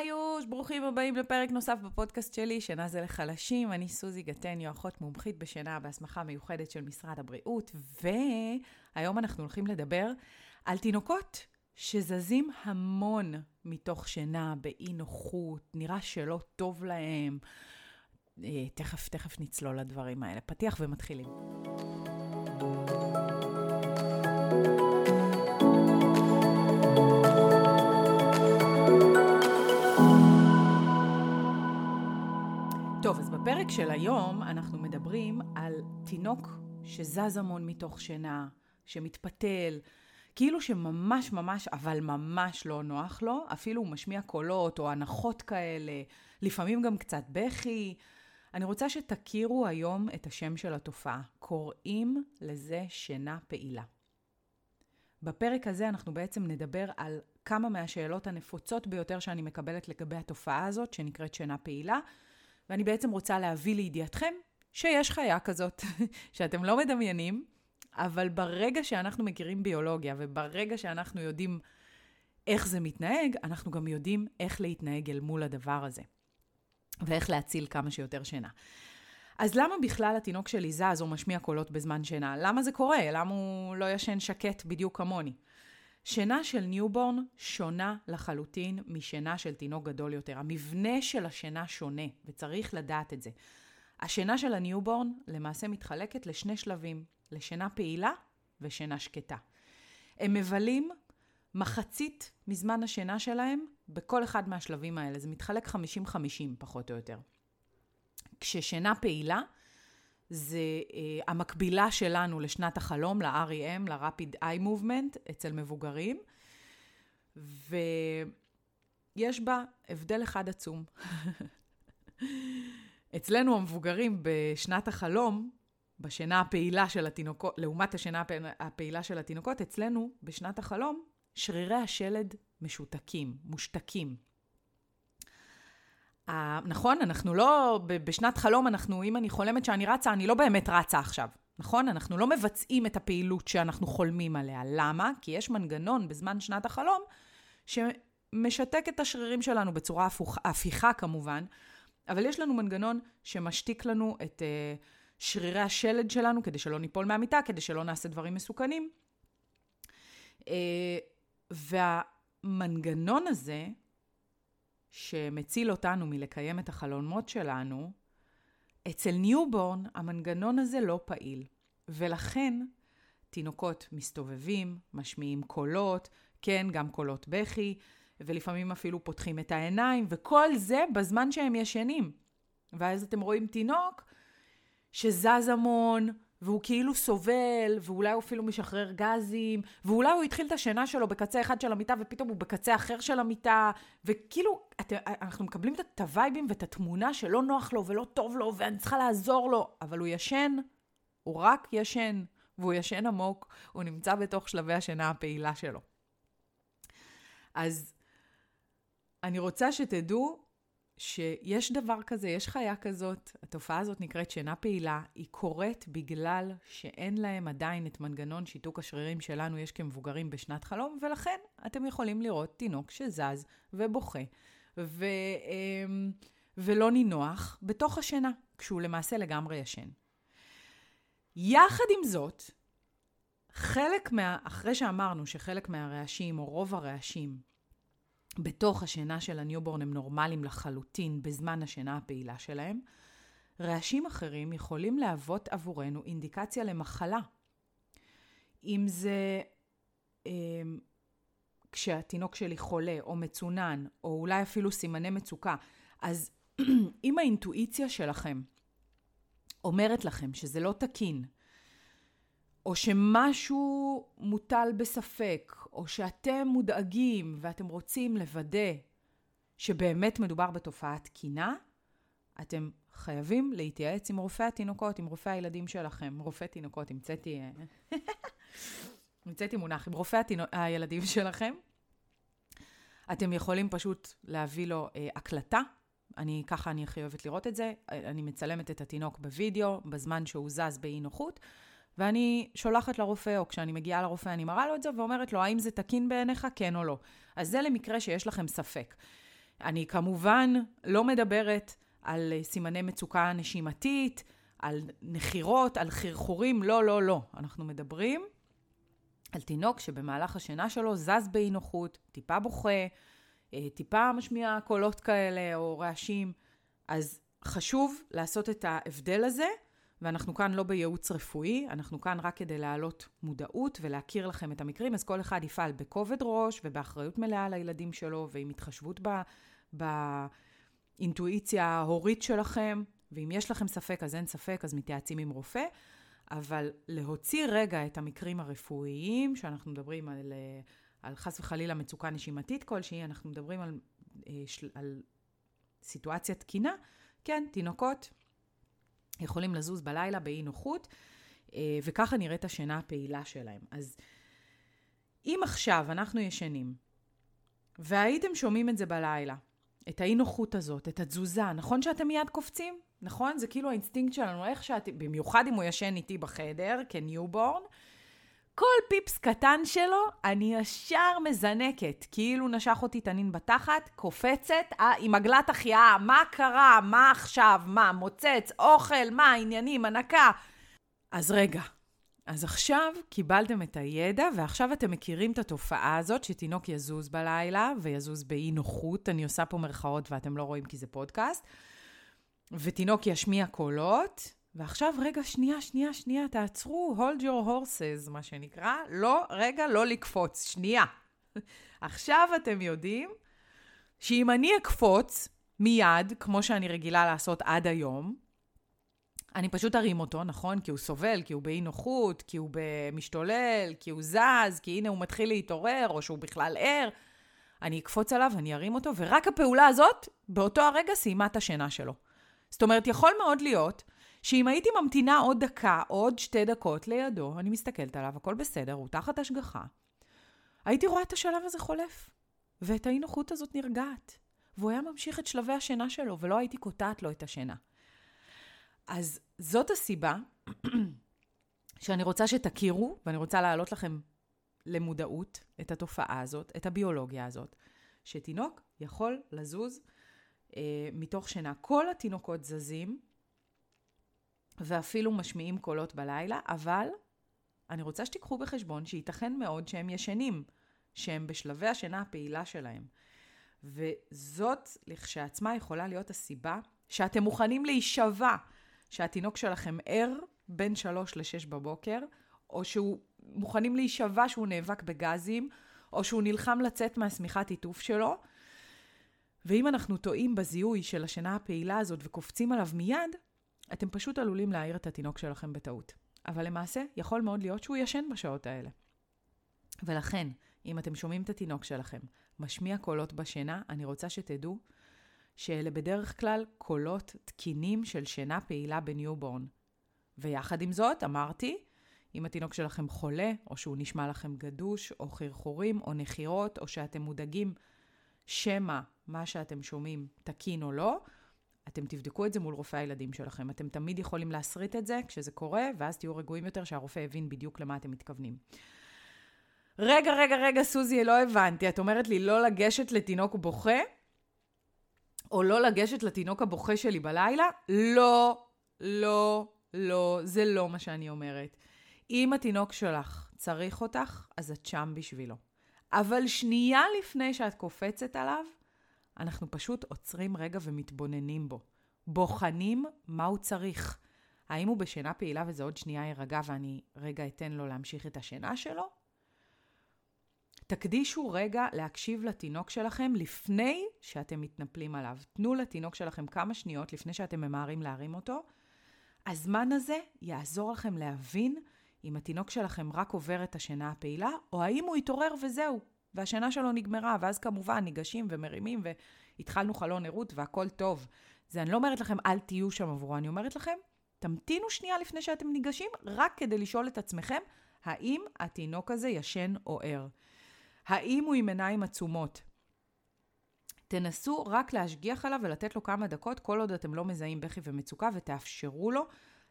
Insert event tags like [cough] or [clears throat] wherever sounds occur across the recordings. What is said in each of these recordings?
חיוש, ברוכים הבאים לפרק נוסף בפודקאסט שלי, שינה זה לחלשים. אני סוזי גטניו, אחות מומחית בשינה בהסמכה מיוחדת של משרד הבריאות, והיום אנחנו הולכים לדבר על תינוקות שזזים המון מתוך שינה, באי נוחות, נראה שלא טוב להם. אה, תכף, תכף נצלול לדברים האלה. פתיח ומתחילים. טוב, אז בפרק של היום אנחנו מדברים על תינוק שזז המון מתוך שינה, שמתפתל, כאילו שממש ממש, אבל ממש לא נוח לו, אפילו הוא משמיע קולות או הנחות כאלה, לפעמים גם קצת בכי. אני רוצה שתכירו היום את השם של התופעה. קוראים לזה שינה פעילה. בפרק הזה אנחנו בעצם נדבר על כמה מהשאלות הנפוצות ביותר שאני מקבלת לגבי התופעה הזאת, שנקראת שינה פעילה, ואני בעצם רוצה להביא לידיעתכם שיש חיה כזאת, [laughs] שאתם לא מדמיינים, אבל ברגע שאנחנו מכירים ביולוגיה, וברגע שאנחנו יודעים איך זה מתנהג, אנחנו גם יודעים איך להתנהג אל מול הדבר הזה, ואיך להציל כמה שיותר שינה. אז למה בכלל התינוק שלי זז או משמיע קולות בזמן שינה? למה זה קורה? למה הוא לא ישן שקט בדיוק כמוני? שינה של newborn שונה לחלוטין משינה של תינוק גדול יותר. המבנה של השינה שונה, וצריך לדעת את זה. השינה של ה newborn למעשה מתחלקת לשני שלבים, לשינה פעילה ושינה שקטה. הם מבלים מחצית מזמן השינה שלהם בכל אחד מהשלבים האלה. זה מתחלק 50-50 פחות או יותר. כששינה פעילה, זה אה, המקבילה שלנו לשנת החלום, ל-REM, ל-Rapid Eye Movement, אצל מבוגרים, ויש בה הבדל אחד עצום. [laughs] אצלנו המבוגרים בשנת החלום, בשינה הפעילה של התינוקות, לעומת השינה הפעילה של התינוקות, אצלנו בשנת החלום, שרירי השלד משותקים, מושתקים. Uh, נכון? אנחנו לא, בשנת חלום אנחנו, אם אני חולמת שאני רצה, אני לא באמת רצה עכשיו. נכון? אנחנו לא מבצעים את הפעילות שאנחנו חולמים עליה. למה? כי יש מנגנון בזמן שנת החלום שמשתק את השרירים שלנו בצורה הפוך, הפיכה כמובן, אבל יש לנו מנגנון שמשתיק לנו את אה, שרירי השלד שלנו כדי שלא ניפול מהמיטה, כדי שלא נעשה דברים מסוכנים. אה, והמנגנון הזה, שמציל אותנו מלקיים את החלומות שלנו, אצל newborn המנגנון הזה לא פעיל. ולכן תינוקות מסתובבים, משמיעים קולות, כן, גם קולות בכי, ולפעמים אפילו פותחים את העיניים, וכל זה בזמן שהם ישנים. ואז אתם רואים תינוק שזז המון, והוא כאילו סובל, ואולי הוא אפילו משחרר גזים, ואולי הוא התחיל את השינה שלו בקצה אחד של המיטה, ופתאום הוא בקצה אחר של המיטה, וכאילו, את, אנחנו מקבלים את הווייבים ואת התמונה שלא נוח לו ולא טוב לו, ואני צריכה לעזור לו, אבל הוא ישן, הוא רק ישן, והוא ישן עמוק, הוא נמצא בתוך שלבי השינה הפעילה שלו. אז אני רוצה שתדעו שיש דבר כזה, יש חיה כזאת, התופעה הזאת נקראת שינה פעילה, היא קורית בגלל שאין להם עדיין את מנגנון שיתוק השרירים שלנו יש כמבוגרים בשנת חלום, ולכן אתם יכולים לראות תינוק שזז ובוכה ו, אמ, ולא נינוח בתוך השינה, כשהוא למעשה לגמרי ישן. יחד עם זאת, חלק מה... אחרי שאמרנו שחלק מהרעשים, או רוב הרעשים, בתוך השינה של ה newborn הם נורמליים לחלוטין בזמן השינה הפעילה שלהם, רעשים אחרים יכולים להוות עבורנו אינדיקציה למחלה. אם זה אה, כשהתינוק שלי חולה או מצונן, או אולי אפילו סימני מצוקה, אז [clears throat] אם האינטואיציה שלכם אומרת לכם שזה לא תקין, או שמשהו מוטל בספק, או שאתם מודאגים ואתם רוצים לוודא שבאמת מדובר בתופעה תקינה, אתם חייבים להתייעץ עם רופא התינוקות, עם רופא הילדים שלכם. רופא תינוקות, המצאתי... אה, [laughs] המצאתי מונח, עם רופא התינו... הילדים שלכם. אתם יכולים פשוט להביא לו אה, הקלטה. אני, ככה אני הכי אוהבת לראות את זה. אני מצלמת את התינוק בווידאו, בזמן שהוא זז באי נוחות. ואני שולחת לרופא, או כשאני מגיעה לרופא אני מראה לו את זה, ואומרת לו, האם זה תקין בעיניך, כן או לא. אז זה למקרה שיש לכם ספק. אני כמובן לא מדברת על אה, סימני מצוקה נשימתית, על נחירות, על חרחורים, לא, לא, לא. אנחנו מדברים על תינוק שבמהלך השינה שלו זז באי נוחות, טיפה בוכה, אה, טיפה משמיע קולות כאלה או רעשים. אז חשוב לעשות את ההבדל הזה, ואנחנו כאן לא בייעוץ רפואי, אנחנו כאן רק כדי להעלות מודעות ולהכיר לכם את המקרים, אז כל אחד יפעל בכובד ראש ובאחריות מלאה לילדים שלו ועם התחשבות באינטואיציה ההורית שלכם, ואם יש לכם ספק אז אין ספק, אז מתייעצים עם רופא, אבל להוציא רגע את המקרים הרפואיים, שאנחנו מדברים על, אה, על חס וחלילה מצוקה נשימתית כלשהי, אנחנו מדברים על, אה, על סיטואציה תקינה, כן, תינוקות יכולים לזוז בלילה באי נוחות, אה, וככה נראית השינה הפעילה שלהם. אז אם עכשיו אנחנו ישנים, והייתם שומעים את זה בלילה, את האי נוחות הזאת, את התזוזה, נכון שאתם מיד קופצים? נכון? זה כאילו האינסטינקט שלנו, איך שאת, במיוחד אם הוא ישן איתי בחדר, כ newborn, כל פיפס קטן שלו, אני ישר מזנקת, כאילו נשך אותי תנין בתחת, קופצת, אה, עם עגלת החייאה, מה קרה, מה עכשיו, מה, מוצץ, אוכל, מה, עניינים, הנקה. אז רגע, אז עכשיו קיבלתם את הידע, ועכשיו אתם מכירים את התופעה הזאת שתינוק יזוז בלילה, ויזוז באי נוחות, אני עושה פה מרכאות ואתם לא רואים כי זה פודקאסט, ותינוק ישמיע קולות, ועכשיו, רגע, שנייה, שנייה, שנייה, תעצרו, hold your horses, מה שנקרא. לא, רגע, לא לקפוץ, שנייה. [laughs] עכשיו אתם יודעים שאם אני אקפוץ מיד, כמו שאני רגילה לעשות עד היום, אני פשוט ארים אותו, נכון? כי הוא סובל, כי הוא באי נוחות, כי הוא משתולל, כי הוא זז, כי הנה הוא מתחיל להתעורר, או שהוא בכלל ער. אני אקפוץ עליו, אני ארים אותו, ורק הפעולה הזאת, באותו הרגע סיימה את השינה שלו. זאת אומרת, יכול מאוד להיות שאם הייתי ממתינה עוד דקה, עוד שתי דקות לידו, אני מסתכלת עליו, הכל בסדר, הוא תחת השגחה, הייתי רואה את השלב הזה חולף, ואת האי נוחות הזאת נרגעת, והוא היה ממשיך את שלבי השינה שלו, ולא הייתי קוטעת לו את השינה. אז זאת הסיבה [clears throat] שאני רוצה שתכירו, ואני רוצה להעלות לכם למודעות את התופעה הזאת, את הביולוגיה הזאת, שתינוק יכול לזוז אה, מתוך שינה. כל התינוקות זזים ואפילו משמיעים קולות בלילה, אבל אני רוצה שתיקחו בחשבון שייתכן מאוד שהם ישנים, שהם בשלבי השינה הפעילה שלהם. וזאת לכשעצמה יכולה להיות הסיבה שאתם מוכנים להישבע שהתינוק שלכם ער בין 3 ל-6 בבוקר, או שהוא מוכנים להישבע שהוא נאבק בגזים, או שהוא נלחם לצאת מהשמיכת עיטוף שלו. ואם אנחנו טועים בזיהוי של השינה הפעילה הזאת וקופצים עליו מיד, אתם פשוט עלולים להעיר את התינוק שלכם בטעות. אבל למעשה, יכול מאוד להיות שהוא ישן בשעות האלה. ולכן, אם אתם שומעים את התינוק שלכם משמיע קולות בשינה, אני רוצה שתדעו שאלה בדרך כלל קולות תקינים של שינה פעילה ב newborn. ויחד עם זאת, אמרתי, אם התינוק שלכם חולה, או שהוא נשמע לכם גדוש, או חרחורים, או נחירות, או שאתם מודאגים שמא מה שאתם שומעים תקין או לא, אתם תבדקו את זה מול רופא הילדים שלכם. אתם תמיד יכולים להסריט את זה כשזה קורה, ואז תהיו רגועים יותר שהרופא הבין בדיוק למה אתם מתכוונים. רגע, רגע, רגע, סוזי, לא הבנתי. את אומרת לי לא לגשת לתינוק בוכה? או לא לגשת לתינוק הבוכה שלי בלילה? לא, לא, לא, זה לא מה שאני אומרת. אם התינוק שלך צריך אותך, אז את שם בשבילו. אבל שנייה לפני שאת קופצת עליו, אנחנו פשוט עוצרים רגע ומתבוננים בו. בוחנים מה הוא צריך. האם הוא בשינה פעילה וזה עוד שנייה יירגע ואני רגע אתן לו להמשיך את השינה שלו? תקדישו רגע להקשיב לתינוק שלכם לפני שאתם מתנפלים עליו. תנו לתינוק שלכם כמה שניות לפני שאתם ממהרים להרים אותו. הזמן הזה יעזור לכם להבין אם התינוק שלכם רק עובר את השינה הפעילה, או האם הוא יתעורר וזהו, והשינה שלו נגמרה, ואז כמובן ניגשים ומרימים, והתחלנו חלון ערות והכל טוב. זה אני לא אומרת לכם, אל תהיו שם עבורו, אני אומרת לכם, תמתינו שנייה לפני שאתם ניגשים, רק כדי לשאול את עצמכם, האם התינוק הזה ישן או ער? האם הוא עם עיניים עצומות? תנסו רק להשגיח עליו ולתת לו כמה דקות, כל עוד אתם לא מזהים בכי ומצוקה, ותאפשרו לו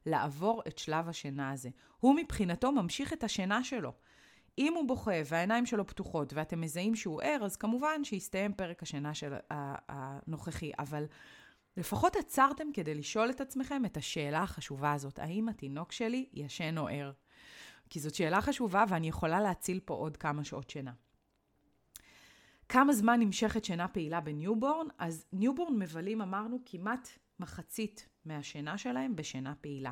לעבור את שלב השינה הזה. הוא מבחינתו ממשיך את השינה שלו. אם הוא בוכה והעיניים שלו פתוחות ואתם מזהים שהוא ער, אז כמובן שיסתיים פרק השינה של הנוכחי. אבל לפחות עצרתם כדי לשאול את עצמכם את השאלה החשובה הזאת, האם התינוק שלי ישן או ער? כי זאת שאלה חשובה ואני יכולה להציל פה עוד כמה שעות שינה. כמה זמן נמשכת שינה פעילה ב newborn? אז newborn מבלים, אמרנו, כמעט מחצית מהשינה שלהם בשינה פעילה.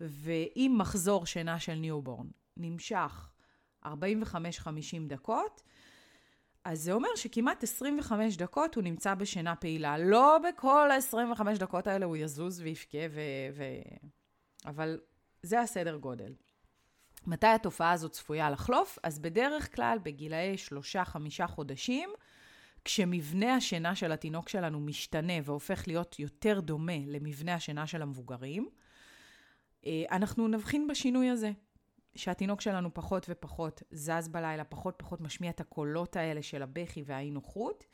ואם מחזור שינה של newborn נמשך 45-50 דקות, אז זה אומר שכמעט 25 דקות הוא נמצא בשינה פעילה. לא בכל ה-25 דקות האלה הוא יזוז ויבכה ו... ו... אבל זה הסדר גודל. מתי התופעה הזאת צפויה לחלוף? אז בדרך כלל בגילאי שלושה-חמישה חודשים, כשמבנה השינה של התינוק שלנו משתנה והופך להיות יותר דומה למבנה השינה של המבוגרים, אה, אנחנו נבחין בשינוי הזה. שהתינוק שלנו פחות ופחות זז בלילה, פחות פחות משמיע את הקולות האלה של הבכי והאי-נוחות.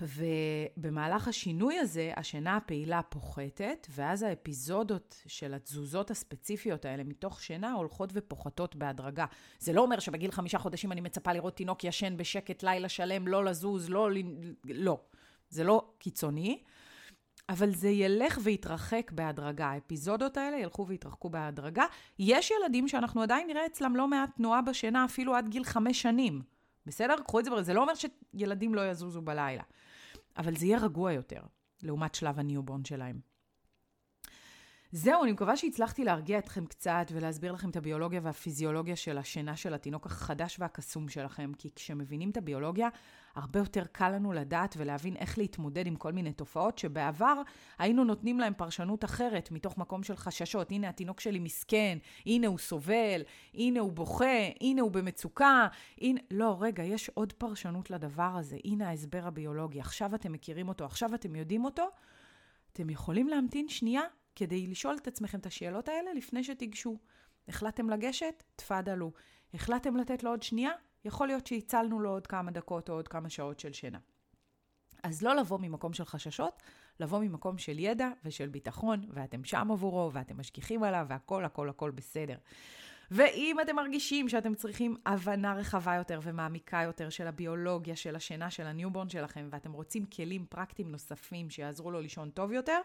ובמהלך השינוי הזה, השינה הפעילה פוחתת, ואז האפיזודות של התזוזות הספציפיות האלה מתוך שינה הולכות ופוחתות בהדרגה. זה לא אומר שבגיל חמישה חודשים אני מצפה לראות תינוק ישן בשקט לילה שלם, לא לזוז, לא... לא. זה לא קיצוני, אבל זה ילך ויתרחק בהדרגה. האפיזודות האלה ילכו ויתרחקו בהדרגה. יש ילדים שאנחנו עדיין נראה אצלם לא מעט תנועה בשינה, אפילו עד גיל חמש שנים. בסדר? קחו את זה, זה לא אומר שילדים לא יזוזו בלילה. אבל זה יהיה רגוע יותר, לעומת שלב הניובון שלהם. זהו, אני מקווה שהצלחתי להרגיע אתכם קצת ולהסביר לכם את הביולוגיה והפיזיולוגיה של השינה של התינוק החדש והקסום שלכם, כי כשמבינים את הביולוגיה, הרבה יותר קל לנו לדעת ולהבין איך להתמודד עם כל מיני תופעות שבעבר היינו נותנים להם פרשנות אחרת, מתוך מקום של חששות. הנה, התינוק שלי מסכן, הנה הוא סובל, הנה הוא בוכה, הנה הוא במצוקה, הנה... לא, רגע, יש עוד פרשנות לדבר הזה. הנה ההסבר הביולוגי. עכשיו אתם מכירים אותו, עכשיו אתם יודעים אותו. אתם יכולים להמתין שנייה כדי לשאול את עצמכם את השאלות האלה לפני שתיגשו. החלטתם לגשת? תפאדלו. החלטתם לתת לו עוד שנייה? יכול להיות שהצלנו לו עוד כמה דקות או עוד כמה שעות של שינה. אז לא לבוא ממקום של חששות, לבוא ממקום של ידע ושל ביטחון, ואתם שם עבורו, ואתם משגיחים עליו, והכל, הכל, הכל בסדר. ואם אתם מרגישים שאתם צריכים הבנה רחבה יותר ומעמיקה יותר של הביולוגיה, של השינה, של ה newborn שלכם, ואתם רוצים כלים פרקטיים נוספים שיעזרו לו לישון טוב יותר,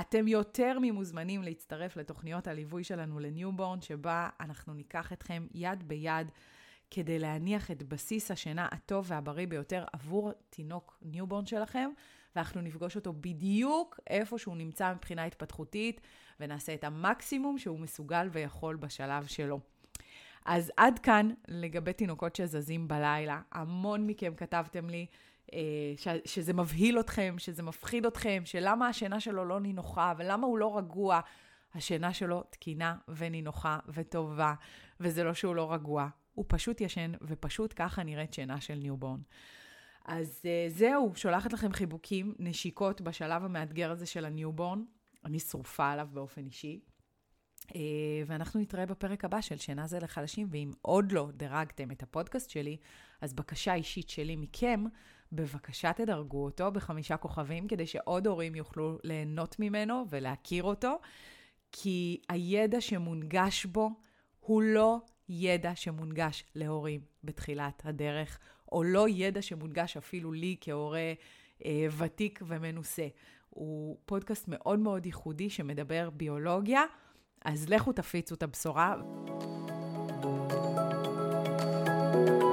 אתם יותר ממוזמנים להצטרף לתוכניות הליווי שלנו ל newborn, שבה אנחנו ניקח אתכם יד ביד כדי להניח את בסיס השינה הטוב והבריא ביותר עבור תינוק newborn שלכם, ואנחנו נפגוש אותו בדיוק איפה שהוא נמצא מבחינה התפתחותית, ונעשה את המקסימום שהוא מסוגל ויכול בשלב שלו. אז עד כאן לגבי תינוקות שזזים בלילה. המון מכם כתבתם לי ש, שזה מבהיל אתכם, שזה מפחיד אתכם, שלמה השינה שלו לא נינוחה ולמה הוא לא רגוע. השינה שלו תקינה ונינוחה וטובה, וזה לא שהוא לא רגוע, הוא פשוט ישן, ופשוט ככה נראית שינה של newborn. אז אה, זהו, שולחת לכם חיבוקים, נשיקות בשלב המאתגר הזה של ה newborn. אני שרופה עליו באופן אישי. Uh, ואנחנו נתראה בפרק הבא של שינה זה לחלשים, ואם עוד לא דירגתם את הפודקאסט שלי, אז בקשה אישית שלי מכם, בבקשה תדרגו אותו בחמישה כוכבים, כדי שעוד הורים יוכלו ליהנות ממנו ולהכיר אותו, כי הידע שמונגש בו הוא לא ידע שמונגש להורים בתחילת הדרך, או לא ידע שמונגש אפילו לי כהורה אה, ותיק ומנוסה. הוא פודקאסט מאוד מאוד ייחודי שמדבר ביולוגיה, אז לכו תפיצו את הבשורה. thank you